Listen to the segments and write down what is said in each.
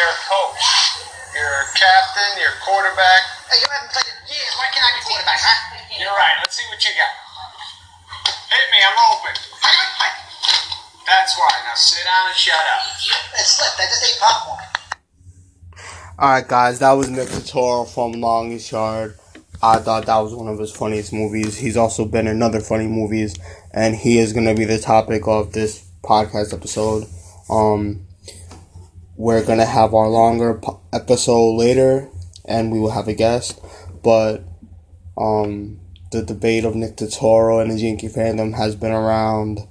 You're coach. You're captain. You're quarterback. Hey, you haven't played in years. Why can't I be quarterback, huh? You're right. Let's see what you got. Hit me. I'm open. I got I, That's why. Now sit down and shut up. it slipped. I just ate popcorn. Alright, guys, that was Nick Turturro from Longest Yard. I thought that was one of his funniest movies. He's also been in other funny movies, and he is going to be the topic of this podcast episode. Um, we're to have our longer episode later, and we will have a guest, but um, the debate of Nick Turturro and his Yankee fandom has been around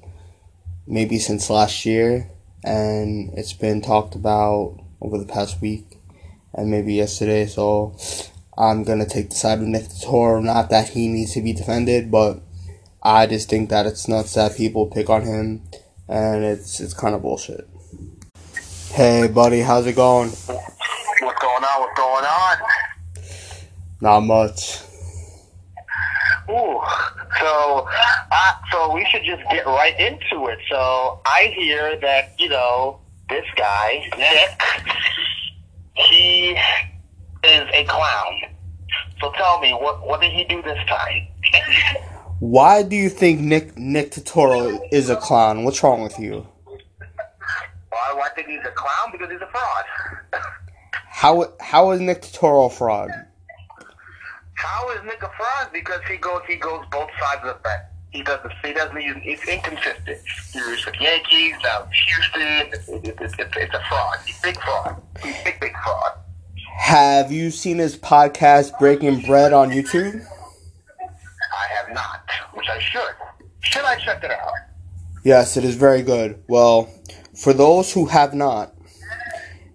maybe since last year, and it's been talked about over the past week and maybe yesterday. So I'm gonna take the side of Nick Turturro. Not that he needs to be defended, but I just think that it's nuts that people pick on him, and it's it's kind of bullshit. Hey, buddy, how's it going? What's going on? What's going on? Not much. Ooh, so uh, so we should just get right into it. So I hear that you know this guy Nick, he is a clown. So tell me, what what did he do this time? Why do you think Nick Nick Turturro is a clown? What's wrong with you? Think he's a clown because he's a fraud. How how is Nick Turturro a fraud? How is Nick a fraud? Because he goes he goes both sides of the fence. He doesn't. He doesn't. He's, he's inconsistent. He roots for Yankees, in Houston. It's, it's, it's, it's, it's a fraud. He's a big fraud. He's a big, big fraud. Have you seen his podcast Breaking Bread on YouTube? I have not, which I should. Should I check it out? Yes, it is very good. Well, for those who have not,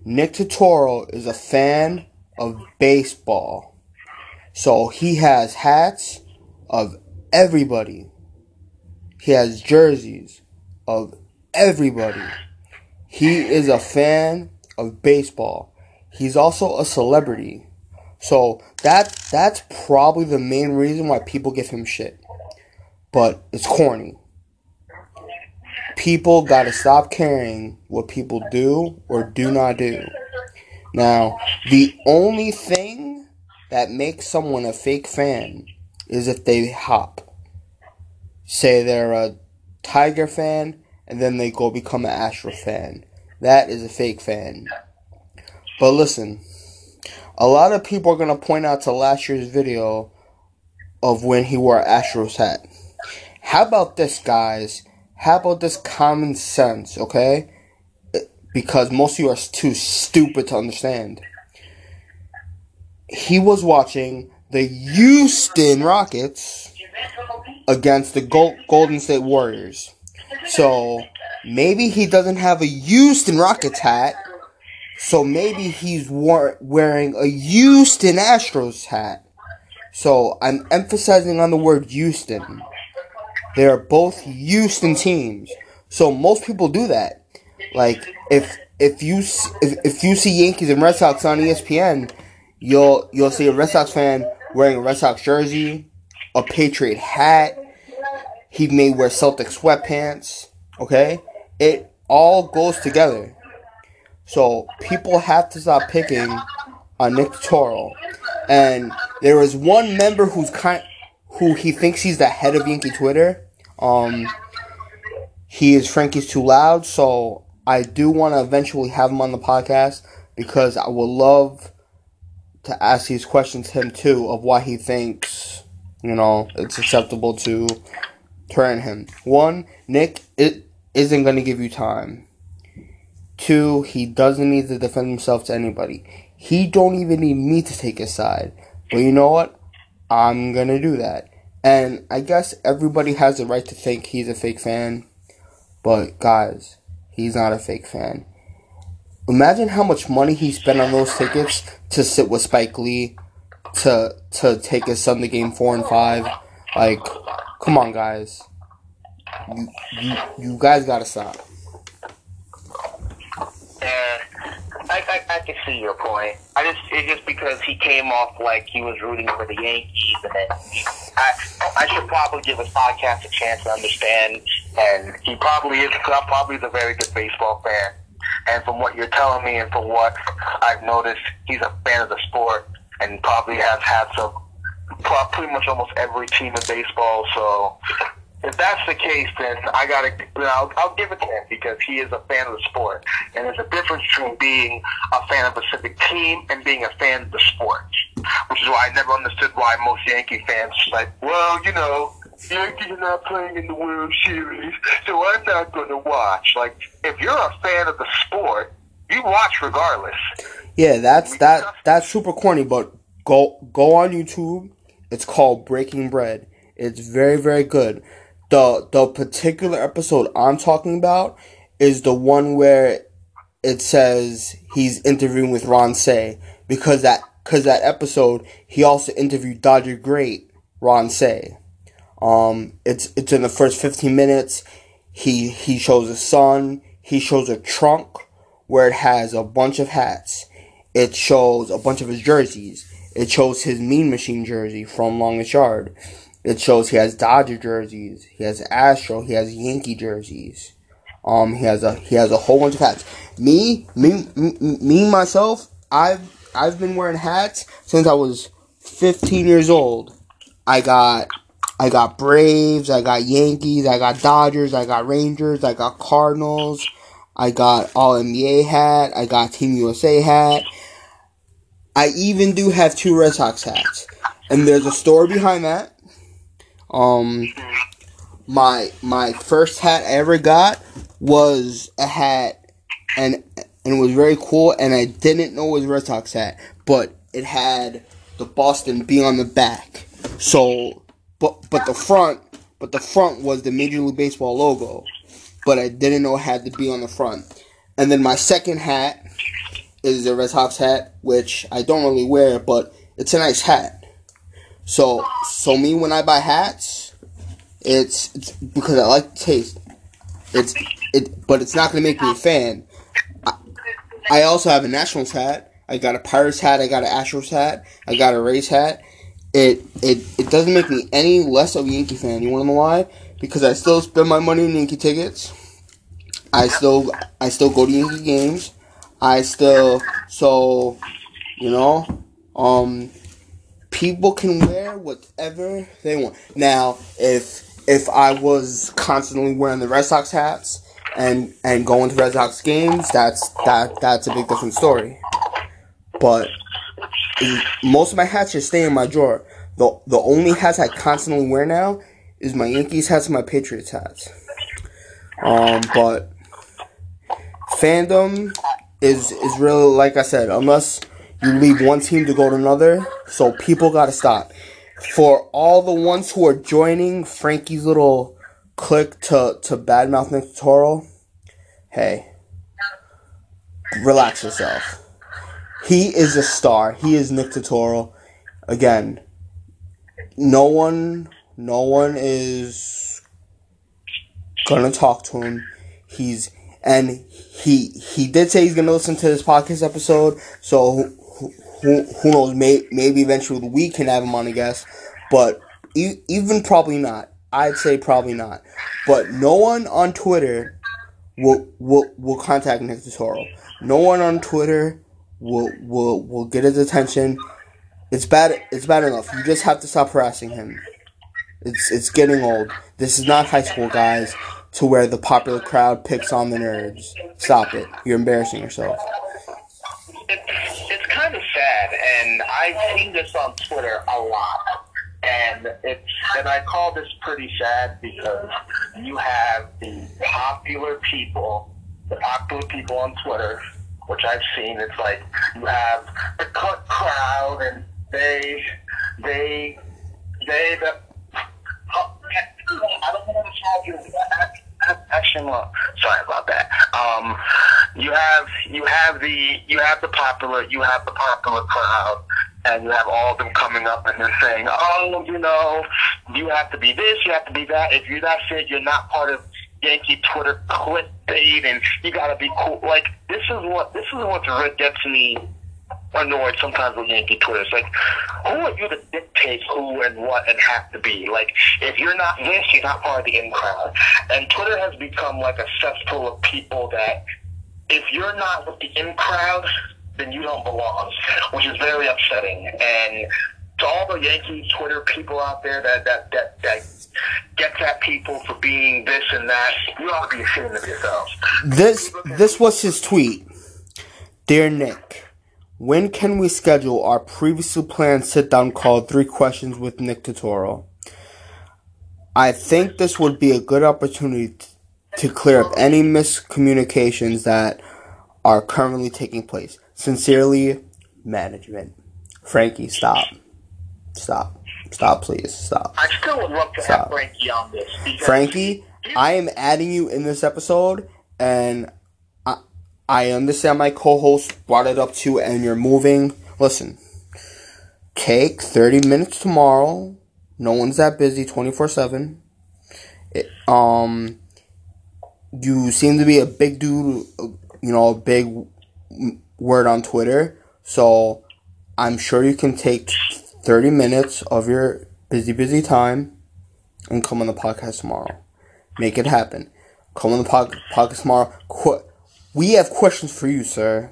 Nick Turturro is a fan of baseball. So he has hats of everybody. He has jerseys of everybody. He is a fan of baseball. He's also a celebrity. So that that's probably the main reason why people give him shit. But it's corny people got to stop caring what people do or do not do. Now, the only thing that makes someone a fake fan is if they hop. Say they're a Tiger fan and then they go become an Astro fan. That is a fake fan. But listen, a lot of people are going to point out to last year's video of when he wore Astro's hat. How about this, guys? How about this common sense, okay? Because most of you are too stupid to understand. He was watching the Houston Rockets against the Gol- Golden State Warriors. So maybe he doesn't have a Houston Rockets hat. So maybe he's wearing a Houston Astros hat. So I'm emphasizing on the word Houston. They are both Houston teams. So most people do that. Like if if you if, if you see Yankees and Red Sox on ESPN, you'll you'll see a Red Sox fan wearing a Red Sox jersey, a Patriot hat. He may wear Celtic sweatpants. Okay, it all goes together. So people have to stop picking on Nick Turturro. And there is one member who's kind who he thinks he's the head of Yankee Twitter. Um, he is Frankie's too loud, so I do want to eventually have him on the podcast because I would love to ask these questions to him too of why he thinks you know it's acceptable to turn him. One, Nick it isn't going to give you time. Two, he doesn't need to defend himself to anybody. He don't even need me to take his side. But you know what? I'm gonna do that. And I guess everybody has the right to think he's a fake fan. But guys, he's not a fake fan. Imagine how much money he spent on those tickets to sit with Spike Lee, to to take his son to game four and five. Like, come on, guys. You you, you guys gotta stop. I, I, I can see your point. I just it's just because he came off like he was rooting for the Yankees, and then I I should probably give his podcast a chance to understand. And he probably is probably is a very good baseball fan. And from what you're telling me, and from what I've noticed, he's a fan of the sport, and probably has had some, pretty much almost every team in baseball. So if that's the case, then I gotta, I'll, I'll give it to him because he is a fan of the sport, and there's a difference between being a fan of a specific team and being a fan of the sport, which is why I never understood why most Yankee fans like, well, you know, Yankees are not playing in the World Series, so I'm not gonna watch. Like, if you're a fan of the sport, you watch regardless. Yeah, that's that that's super corny, but go go on YouTube. It's called Breaking Bread. It's very very good. The the particular episode I'm talking about is the one where it says he's interviewing with Ron Cey because that cuz that episode he also interviewed Dodger great Ron Cey. Um it's it's in the first 15 minutes. He he shows a son, he shows a trunk where it has a bunch of hats. It shows a bunch of his jerseys. It shows his Mean Machine jersey from Longest Yard. It shows he has Dodger jerseys. He has Astro. He has Yankee jerseys. Um, he has a he has a whole bunch of hats. Me, me, me, myself. I've I've been wearing hats since I was 15 years old. I got I got Braves. I got Yankees. I got Dodgers. I got Rangers. I got Cardinals. I got All NBA hat. I got Team USA hat. I even do have two Red Sox hats. And there's a story behind that. Um, my my first hat I ever got was a hat, and and it was very cool. And I didn't know it was Red Sox hat, but it had the Boston B on the back. So, but but the front, but the front was the Major League Baseball logo. But I didn't know it had the B on the front. And then my second hat is the Red Sox hat, which I don't really wear, but it's a nice hat. So, so me when I buy hats, it's, it's because I like the taste. It's it, but it's not gonna make me a fan. I, I also have a Nationals hat. I got a Pirates hat. I got an Astros hat. I got a Rays hat. It it it doesn't make me any less of a Yankee fan. You wanna know why? Because I still spend my money on Yankee tickets. I still I still go to Yankee games. I still so you know um people can wear whatever they want. Now if if I was constantly wearing the Red Sox hats and and going to Red Sox games, that's that that's a big different story. But most of my hats just stay in my drawer. The the only hats I constantly wear now is my Yankees hats and my Patriots hats. Um, but fandom is is really like I said, unless you leave one team to go to another, so people gotta stop. For all the ones who are joining Frankie's little click to to badmouth Nick Turturro, hey, relax yourself. He is a star. He is Nick Turturro. Again, no one, no one is gonna talk to him. He's and he he did say he's gonna listen to this podcast episode. So who who, knows? May, maybe eventually we can have him on a guest, but e- even probably not. I'd say probably not. But no one on Twitter will will will contact Nick Turturro. No one on Twitter will will will get his attention. It's bad. It's bad enough. You just have to stop harassing him. It's it's getting old. This is not high school, guys. To where the popular crowd picks on the nerds. Stop it. You're embarrassing yourself. Sad, and I've seen this on Twitter a lot. And it's and I call this pretty sad because you have the popular people, the popular people on Twitter, which I've seen. It's like you have the cut crowd, and they, they, they, the. I don't want to tell you. Actually, well, sorry about that. Um, you have you have the you have the popular you have the popular crowd, and you have all of them coming up and they're saying, oh, you know, you have to be this, you have to be that. If you're not fit, you're not part of Yankee Twitter clickbait, and you gotta be cool. Like this is what this is what gets me annoyed sometimes with Yankee Twitter. It's like, who are you to dictate who and what and have to be? Like, if you're not this, you're not part of the in crowd. And Twitter has become like a cesspool of people that if you're not with the in crowd, then you don't belong, which is very upsetting. And to all the Yankee Twitter people out there that that that that gets at people for being this and that, you ought to be ashamed of yourselves. This this was his tweet. Dear Nick, when can we schedule our previously planned sit down call three questions with Nick Turturro? I think this would be a good opportunity to clear up any miscommunications that are currently taking place. Sincerely, management. Frankie, stop. Stop. Stop, please. Stop. I still would love to Stop. have Frankie on this. Frankie, I am adding you in this episode, and I, understand my co-host brought it up too, and you're moving. Listen, cake, thirty minutes tomorrow. No one's that busy, twenty four seven. Um, you seem to be a big dude, you know, a big word on Twitter. So I'm sure you can take thirty minutes of your busy, busy time and come on the podcast tomorrow. Make it happen. Come on the pod- podcast tomorrow. Qu- we have questions for you, sir.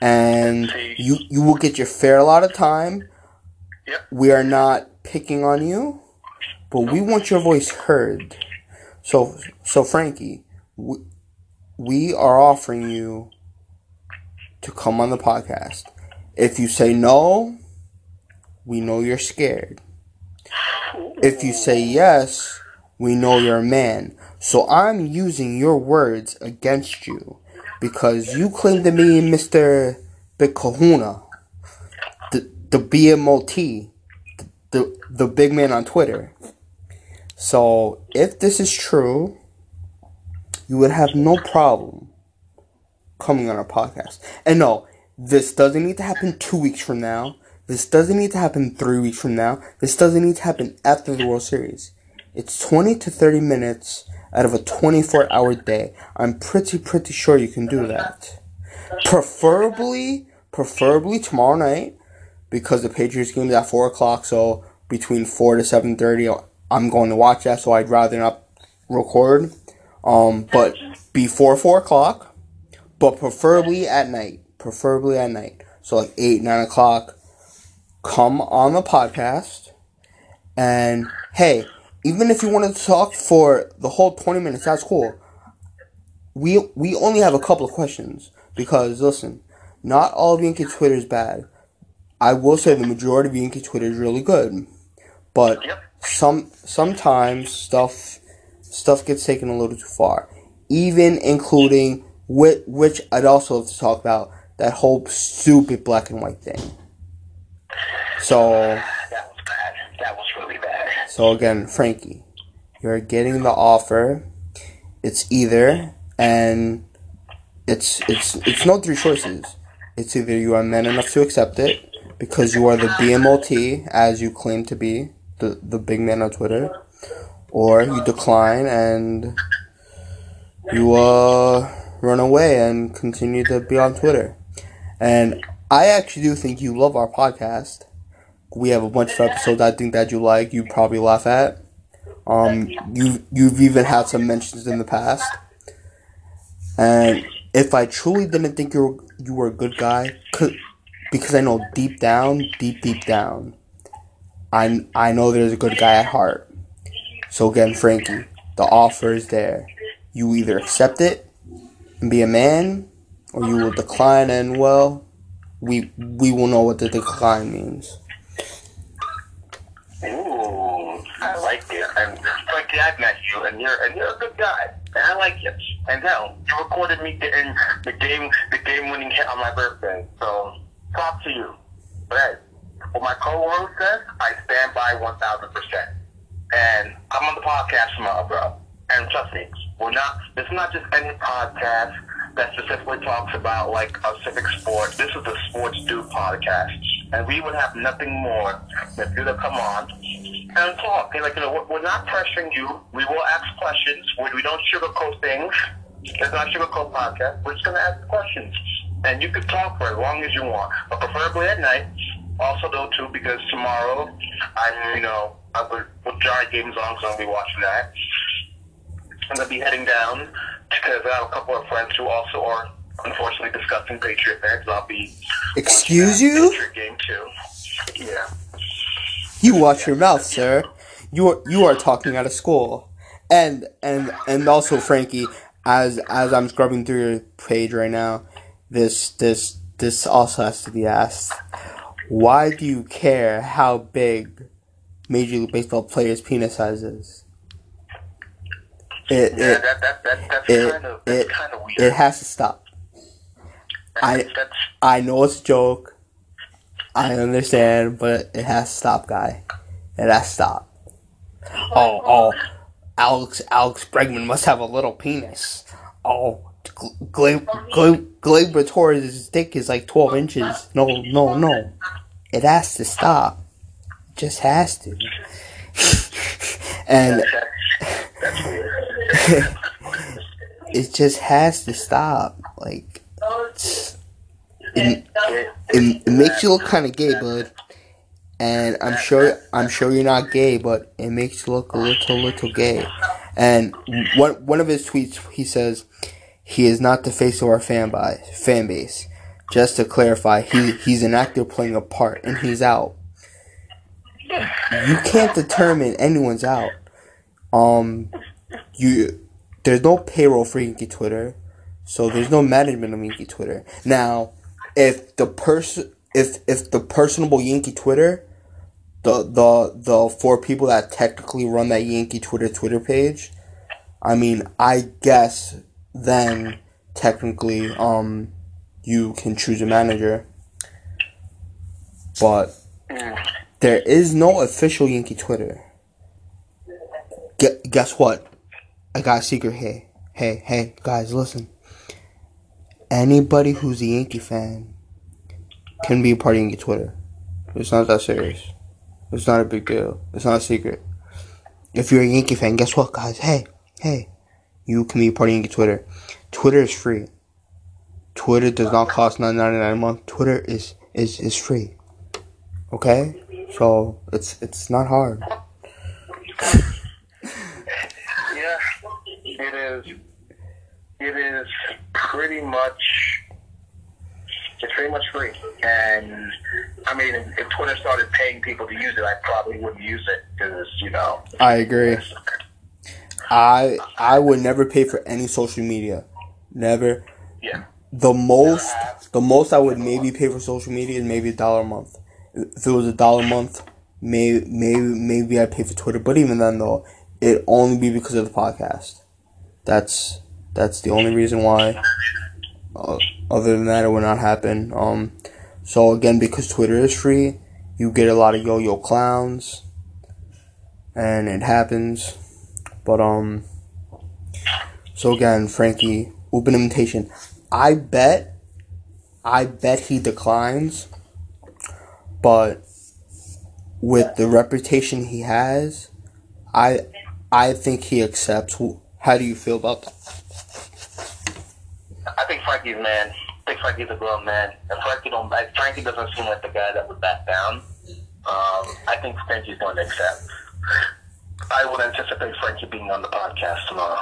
And you you will get your fair lot of time. Yep. We are not picking on you, but we want your voice heard. So so Frankie, we, we are offering you to come on the podcast. If you say no, we know you're scared. If you say yes, we know you're a man. So I'm using your words against you because you claim to be Mr. Big Kahuna, the, the BMOT, the, the, the big man on Twitter. So if this is true, you would have no problem coming on our podcast. And no, this doesn't need to happen two weeks from now. This doesn't need to happen three weeks from now. This doesn't need to happen after the World Series. It's 20 to 30 minutes out of a 24 hour day. I'm pretty, pretty sure you can do that. Preferably, preferably tomorrow night because the Patriots game is at 4 o'clock. So between 4 to 7.30, I'm going to watch that. So I'd rather not record. Um, but before 4 o'clock, but preferably at night. Preferably at night. So like 8, 9 o'clock come on the podcast and hey even if you wanted to talk for the whole 20 minutes that's cool. We we only have a couple of questions because listen not all of yankee twitter is bad. I will say the majority of yankee twitter is really good. But Yep. some sometimes stuff stuff gets taken a little too far. Even including which, which i'd also have to talk about that whole stupid black and white thing. So that was bad. That was really bad. So again, Frankie, you're getting the offer. It's either and it's it's it's no three choices. It's either you are man enough to accept it because you are the BMOT as you claim to be, the the big man on Twitter, or you decline and you uh run away and continue to be on Twitter. And I actually do think you love our podcast we have a bunch of episodes I think that you like, you probably laugh at. Um, you you've even had some mentions in the past. And if I truly didn't think you were, you were a good guy, cause, because I know deep down, deep deep down, I I know there's a good guy at heart. So again, Frankie, the offer is there. You either accept it and be a man, or you will decline, and well, we we will know what the decline means. Ooh, I like it. And Frankie, I've met you, and you're and you're a good guy. And I like you. And hell, you recorded me getting the game the game winning hit on my birthday. So talk to you. But hey, what my co-host says, I stand by one thousand percent. And I'm on the podcast tomorrow, bro. And trust me, we're not. This is not just any podcast that specifically talks about like a civic sport. This is the Sports Dude podcast, and we would have nothing more than you to come on and talk. And like you know, we're, not pressuring you. We will ask questions. We, don't sugarcoat things. It's not sugarcoat podcast. We're just gonna ask questions, and you can talk for as long as you want, but preferably at night. Also, though, too, because tomorrow I'm, you know, I'm with, with Giant Games on, so I'll be watching that. I'm gonna be heading down because I have a couple of friends who also are unfortunately disgusting Patriot fans. I'll be Excuse you? Patriot game too. Yeah. You watch your mouth, sir. You are you are talking out of school, and and and also Frankie, as as I'm scrubbing through your page right now, this this this also has to be asked. Why do you care how big Major League Baseball players' penis size is? It Yeah, it that, that, that, that's it kind of that's it, kind of weird. it has to stop. I That's- that's I know it's a joke. I understand, but it has to stop, guy. It has to stop. Oh, oh, Alex, Alex Bregman must have a little penis. Oh, Gleb, Gleb, Gleb Torres' dick is like 12 inches. No, no, no. It has to stop. It just has to. and that's, that's weird. it just has to stop. Like, it's- it, it, it makes you look kind of gay, bud. And I'm sure I'm sure you're not gay, but it makes you look a little little gay. And one one of his tweets, he says, he is not the face of our fan by fan base. Just to clarify, he he's an actor playing a part, and he's out. You can't determine anyone's out. Um, you there's no payroll for Yankee Twitter, so there's no management of Yankee Twitter. Now, if the person if if the personable Yankee Twitter, the the the four people that technically run that Yankee Twitter Twitter page, I mean, I guess then technically um you can choose a manager. But there is no official Yankee Twitter. Gu- guess what? I got a secret Hey, Hey, hey, guys, listen. Anybody who's a Yankee fan can be a Yankee Twitter. It's not that serious. It's not a big deal. It's not a secret. If you're a Yankee fan, guess what, guys? Hey, hey, you can be a Yankee Twitter. Twitter is free. Twitter does not cost nine ninety nine a month. Twitter is is is free. Okay, so it's it's not hard. Yeah, it is. It is pretty much. It's pretty much free, and I mean, if, Twitter started paying people to use it, I probably wouldn't use it because you know. I agree. I I would never pay for any social media. Never. Yeah. The most the most I would maybe pay for social media is maybe a dollar a month. If it was a dollar a month, maybe maybe maybe I'd pay for Twitter. But even then though, it only be because of the podcast. That's that's the only reason why. Uh, other than that, it would not happen. Um, so again, because Twitter is free, you get a lot of yo-yo clowns, and it happens. But um, so again, Frankie, open invitation. I bet, I bet he declines. But with the reputation he has, I, I think he accepts. How do you feel about that? I think Frankie's man. I think Frankie's a grown man, and Frankie don't. Frankie doesn't seem like the guy that would back down. Um, I think Frankie's going to accept. I would anticipate Frankie being on the podcast tomorrow.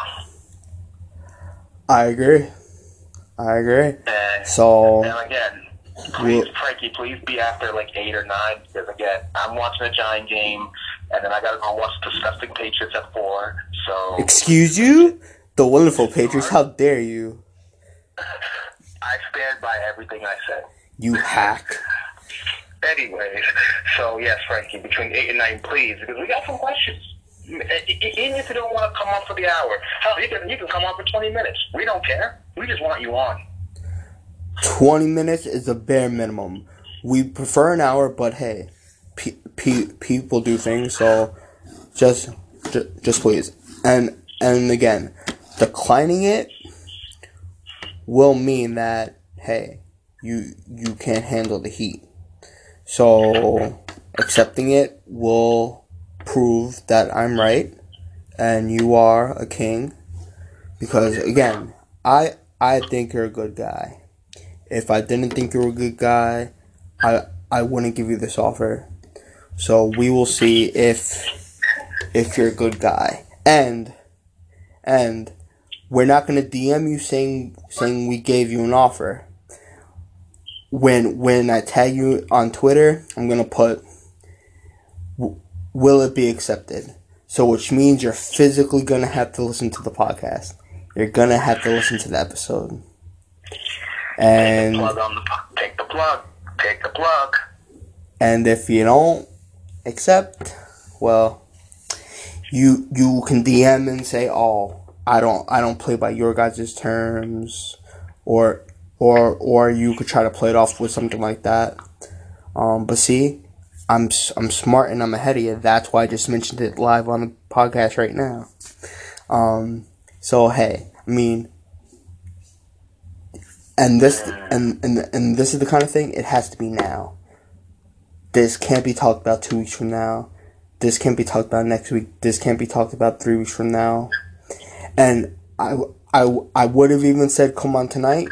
I agree. I agree. And, So and again, please, Frankie, please be after like eight or nine because again, I'm watching a Giant game, and then I got to go watch the disgusting Patriots at four. So excuse you, the wonderful Patriots. How dare you? I stand by everything I said. You hack. Anyways, so yes, Frankie, between eight and nine, please, because we got some questions. Even if you don't want to come on for the hour, hell, you can you can come on for twenty minutes. We don't care. We just want you on. 20 minutes is the bare minimum. We prefer an hour, but hey, pe- pe- people do things, so just, ju- just please. And and again, declining it will mean that hey, you you can't handle the heat. So accepting it will prove that I'm right and you are a king because again, I I think you're a good guy. If I didn't think you were a good guy, I I wouldn't give you this offer. So we will see if if you're a good guy. And and we're not gonna DM you saying saying we gave you an offer. When when I tag you on Twitter, I'm gonna put, "Will it be accepted?" So, which means you're physically gonna have to listen to the podcast. You're gonna have to listen to the episode. And plug on the take the plug. Take the plug. and if you don't accept, well, you you can DM and say, "Oh, I don't I don't play by your guys' terms," or or or you could try to play it off with something like that. Um, but see, I'm I'm smart and I'm ahead of you. That's why I just mentioned it live on the podcast right now. Um, so hey, I mean, and this and and and this is the kind of thing it has to be now. This can't be talked about two weeks from now. This can't be talked about next week. This can't be talked about three weeks from now. And I, I, I would have even said come on tonight,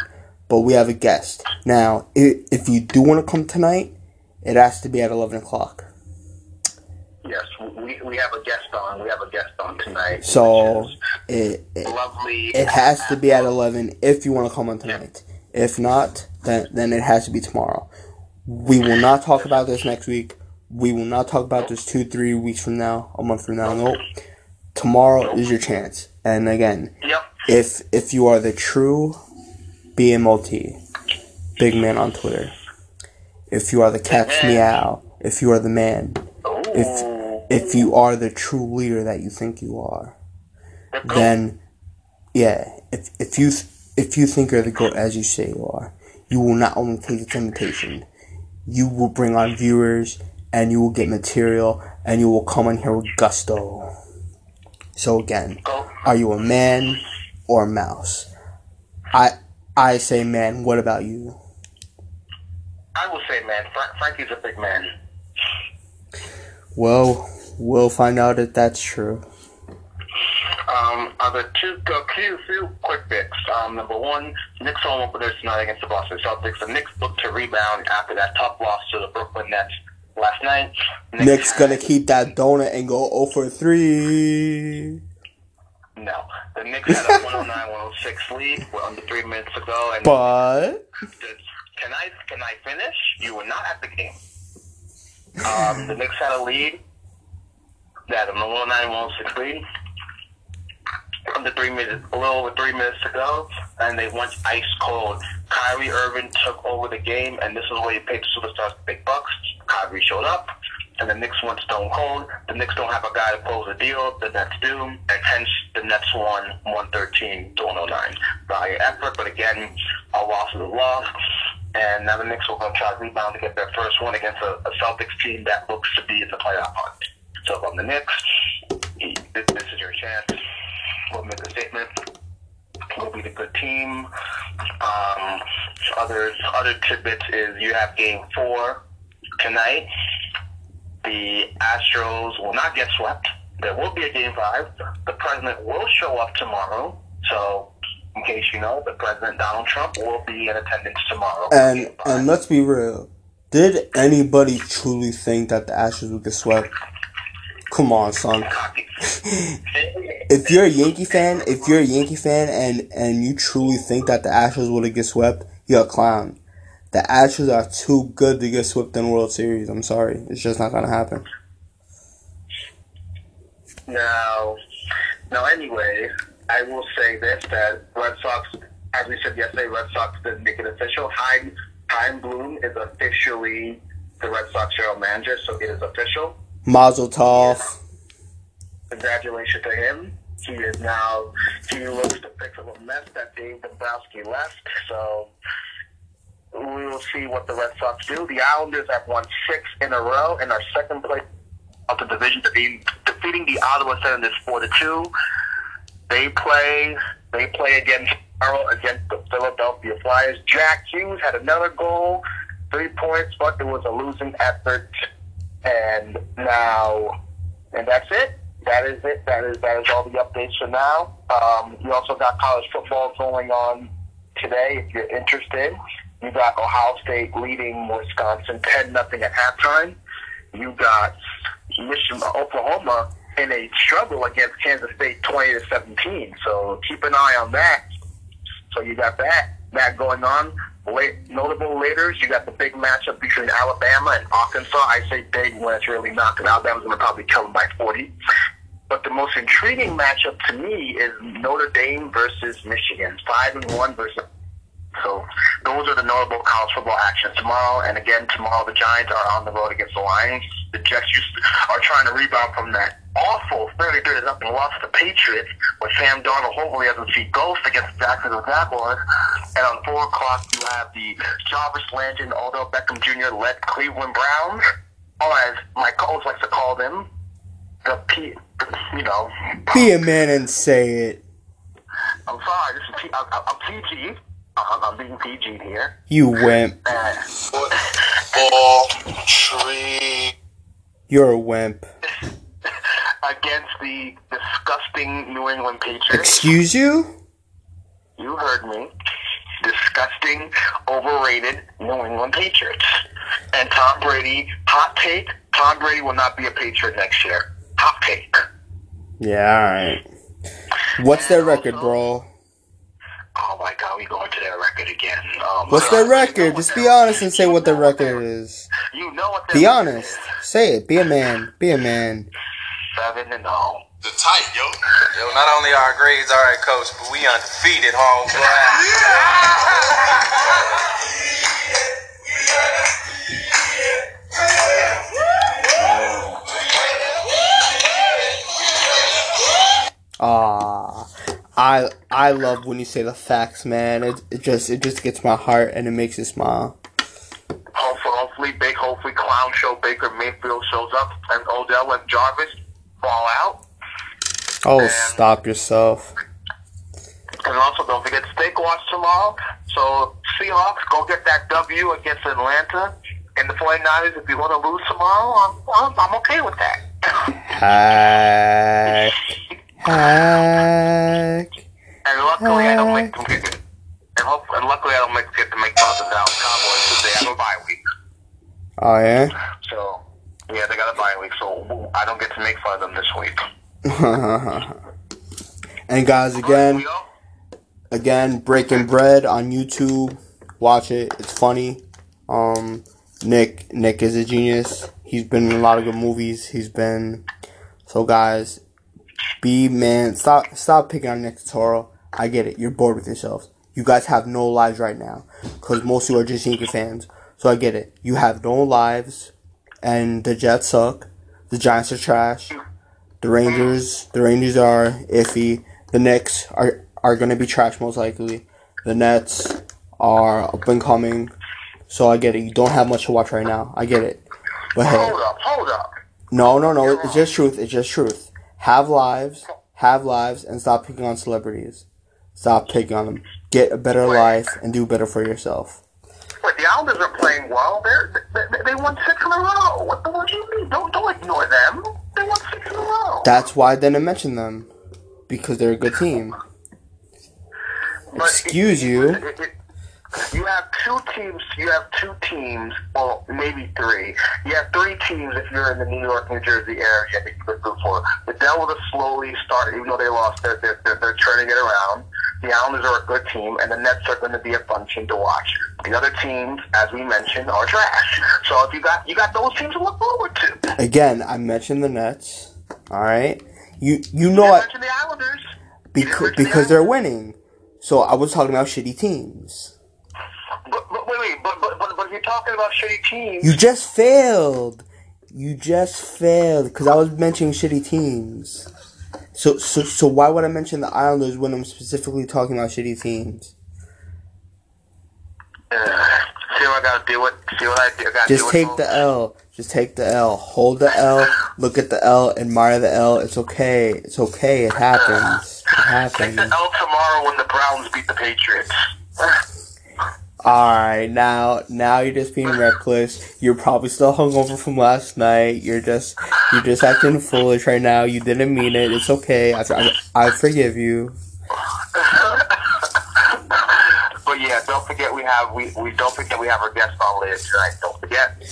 but we have a guest. Now, if, if you do want to come tonight, it has to be at 11 o'clock. Yes, we, we have a guest on. We have a guest on tonight. So, it, it, lovely. it has to be at 11 if you want to come on tonight. If not, then, then it has to be tomorrow. We will not talk about this next week. We will not talk about this two, three weeks from now, a month from now. Nope. Tomorrow is your chance. And again, Yep. if if you are the true BMLT, big man on Twitter, if you are the cat's meow, if you are the man, if if you are the true leader that you think you are, then yeah, if if you if you think you're the goat as you say you are, you will not only take the invitation, you will bring on viewers and you will get material and you will come on here with gusto. So again, are you a man or a mouse? I I say man. What about you? I will say, man, Fra- Frankie's a big man. Well, we'll find out if that's true. Um, other two, a few, few quick picks. Um, number one, Knicks home opener tonight against the Boston Celtics. The Knicks look to rebound after that tough loss to the Brooklyn Nets last night. Nick's gonna keep that donut and go 0 for 3. No. The Knicks had a 109-106 lead with under three minutes to go. And But can I can I finish? You were not at the game. Um, the Knicks had a lead. They had a 109-106 lead. Under three minutes, a little over three minutes to go, and they went ice cold. Kyrie Irving took over the game, and this is where you pay the superstars big bucks. Kyrie showed up, and the Knicks went stone cold. The Knicks don't have a guy to close the deal. The Nets do, and hence the Nets won 113 to 109. Valiant effort, but again, a loss is a loss. And now the Knicks will go try to rebound to get their first one against a, a Celtics team that looks to be in the playoff hunt. So I'm the Knicks, this is your chance. We'll make a statement. We'll be the good team. Um, other other tidbits is you have game four tonight. The Astros will not get swept. There will be a game five. The president will show up tomorrow. So, in case you know, the president Donald Trump will be in attendance tomorrow. and and let's be real. Did anybody truly think that the Astros would get swept? Come on, son. If you're a Yankee fan, if you're a Yankee fan and and you truly think that the Astros would get swept, you're a clown. The Astros are too good to get swept in World Series. I'm sorry, it's just not gonna happen. Now, now anyway, I will say this: that Red Sox, as we said yesterday, Red Sox didn't make it official. Chaim Chaim Bloom is officially the Red Sox general manager, so it is official. Mazel tov. Congratulations to him. He is now he looks to fix up a mess that Dave Dombrowski left. So we will see what the Red Sox do. The Islanders have won six in a row and are second place of the division, defeating, defeating the Ottawa Senators four to two. They play they play against against the Philadelphia Flyers. Jack Hughes had another goal, three points, but it was a losing effort. And now, and that's it. That is it. That is that is all the updates for now. Um, you also got college football going on today. If you're interested, you got Ohio State leading Wisconsin ten nothing at halftime. You got Michigan, Oklahoma in a struggle against Kansas State, twenty to seventeen. So keep an eye on that. So you got that that going on. Late, notable later, you got the big matchup between Alabama and Arkansas. I say big when it's really not, because Alabama's going to probably kill them by 40. But the most intriguing matchup to me is Notre Dame versus Michigan. Five and one versus. So those are the notable college football actions tomorrow. And again, tomorrow the Giants are on the road against the Lions. The Jets are trying to rebound from that awful 33 to nothing loss to the Patriots, where Sam Darnold hopefully doesn't see ghosts against the Jacksonville Jaguars. And on four o'clock, you have the Jarvis Landry Odell Beckham Jr. led Cleveland Browns, or as my co-host likes to call them, the P, you know. Be a man and say it. I'm sorry, this is P, I'm, I'm PG. I'm, I'm being PG here. You wimp. And Football tree. You're a wimp. against the disgusting New England Patriots. Excuse you? You heard me. Disgusting, overrated New England Patriots. And Tom Brady, hot take, Tom Brady will not be a Patriot next year. Hot take. Yeah, alright. What's their record, bro? Oh my god, we going to their record again. Oh What's God. their You know record? Just be honest and say what their record is. You know what their Be honest. is. Say it. Be a man. Be a man. Seven and oh. The tight, yo. Yo, not only our grades all right, coach, but we undefeated, home Ah, I I love when you say the facts, man. It, it just it just gets my heart and it makes me smile. Hopefully, hopefully, big, hopefully, clown show Baker Mayfield shows up, and Odell and Jarvis fall out. Oh, And- stop yourself. And also, don't forget Steak Watch tomorrow. So, Seahawks, go get that W against Atlanta. And the 49ers, if you want to lose tomorrow, I'm, I'm, I'm okay with that. Hack. Hack. and luckily, I don't make them get and, hope, and luckily, I don't make get to make fun of the Dallas Cowboys because they have a bye week. Oh yeah. So, yeah, they got a bye week, so I don't get to make fun of them this week. And guys, again, again, Breaking Bread on YouTube. Watch it. It's funny. Um, Nick Nick is a genius. He's been in a lot of good movies. He's been so guys. Be man. Stop stop picking on Nick Turturro. I get it. You're bored with yourselves. You guys have no lives right now because most of you are just Yankee fans. So I get it. You have no lives, and the Jets suck. The Giants are trash. The Rangers, the Rangers are iffy. The Knicks are are gonna be trash most likely. The Nets are up and coming. So I get it. You don't have much to watch right now. I get it. But hey, Hold up, hold up. no, no, no. It's just truth. It's just truth. Have lives. Have lives, and stop picking on celebrities. Stop picking on them. Get a better life and do better for yourself. Wait, the Islanders are playing well. They're, they, they won six in a row. What the what do you mean? Don't don't ignore them. They won six in a row. That's why I didn't mention them because they're a good team. But Excuse it- you. it- it- you have two teams. You have two teams, well, maybe three. You have three teams if you're in the New York, New Jersey area that you could root for. The Devils are slowly starting, even though they lost. They're they're, they're, they're turning it around. The Islanders are a good team, and the Nets are going to be a fun team to watch. The other teams, as we mentioned, are trash. So if you got you got those teams to look forward to. Again, I mentioned the Nets. All right, you you know I, the Islanders. because because they're winning. So I was talking about shitty teams. But, but wait, wait, but, but, but, but if you're talking about shitty teams, You just failed. You just failed because I was mentioning shitty teams. So so so why would I mention the Islanders when I'm specifically talking about shitty teams? uh, see what I gotta do it. See what I do. I gotta Just do take the L. Just take the L. Hold the L. Look at the L. Admire the L. It's okay. It's okay. It happens. It happens. Take the L tomorrow when the Browns beat the Patriots. All right, now now you're just being reckless. You're probably still hungover from last night. You're just you're just acting foolish right now. You didn't mean it. It's okay. I, I, I forgive you. yeah, don't forget we have we, we don't forget we have our guest on later tonight. Don't forget.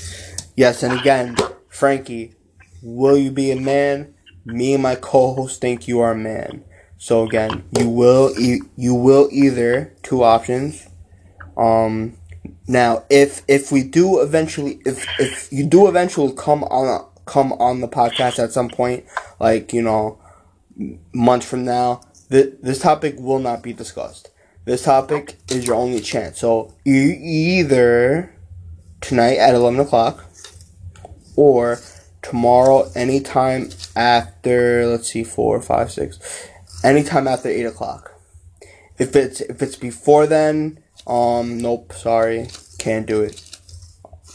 Yes, and again, Frankie, will you be a man? me and my co-host think you are a man. So again, you will e- you will either two options. Um, now if if we do eventually if if you do eventually come on come on the podcast at some point, like you know, months from now, th- this topic will not be discussed. This topic is your only chance. So e- either tonight at eleven o'clock, or tomorrow anytime after let's see four five six anytime after eight o'clock. If it's if it's before then um nope sorry can't do it.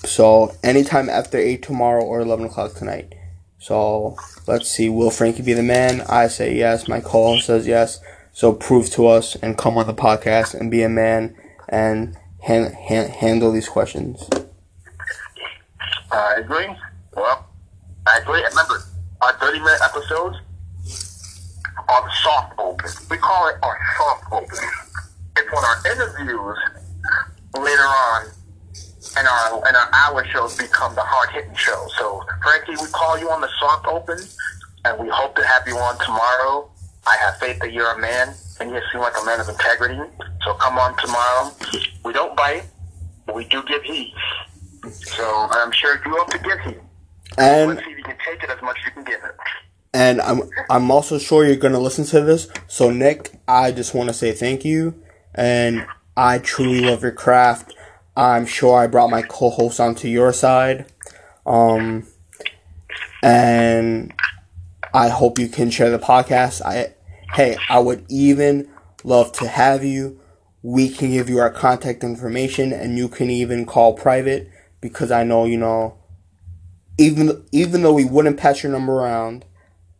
So anytime after eight tomorrow or 11 o'clock tonight. So let's see will frankie be the man? I say yes. My call says yes so prove to us and come on the podcast and be a man and han- han- handle these questions I agree. Well, I agree. Remember, our 30 minute episodes are the soft open. We call it our soft open. It's when our interviews later on and our and our hour shows become the hard hitting shows. So, Frankie, we call you on the soft open, and we hope to have you on tomorrow. I have faith that you're a man, and you seem like a man of integrity. So come on tomorrow. We don't bite, but we do give heat. So I'm sure you hope to give heat. and Let's see if you can take it as much as you can give it. And I'm I'm also sure you're gonna listen to this. So Nick, I just want to say thank you, and I truly love your craft. I'm sure I brought my co-host onto your side, um, and I hope you can share the podcast. I hey, I would even love to have you. We can give you our contact information, and you can even call private because I know you know. Even even though we wouldn't pass your number around,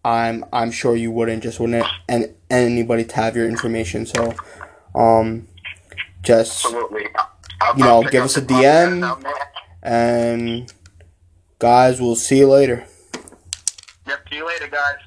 I'm I'm sure you wouldn't just wouldn't and anybody to have your information. So, um, just You know, give us a DM. and guys, we'll see you later. Yep. See you later, guys.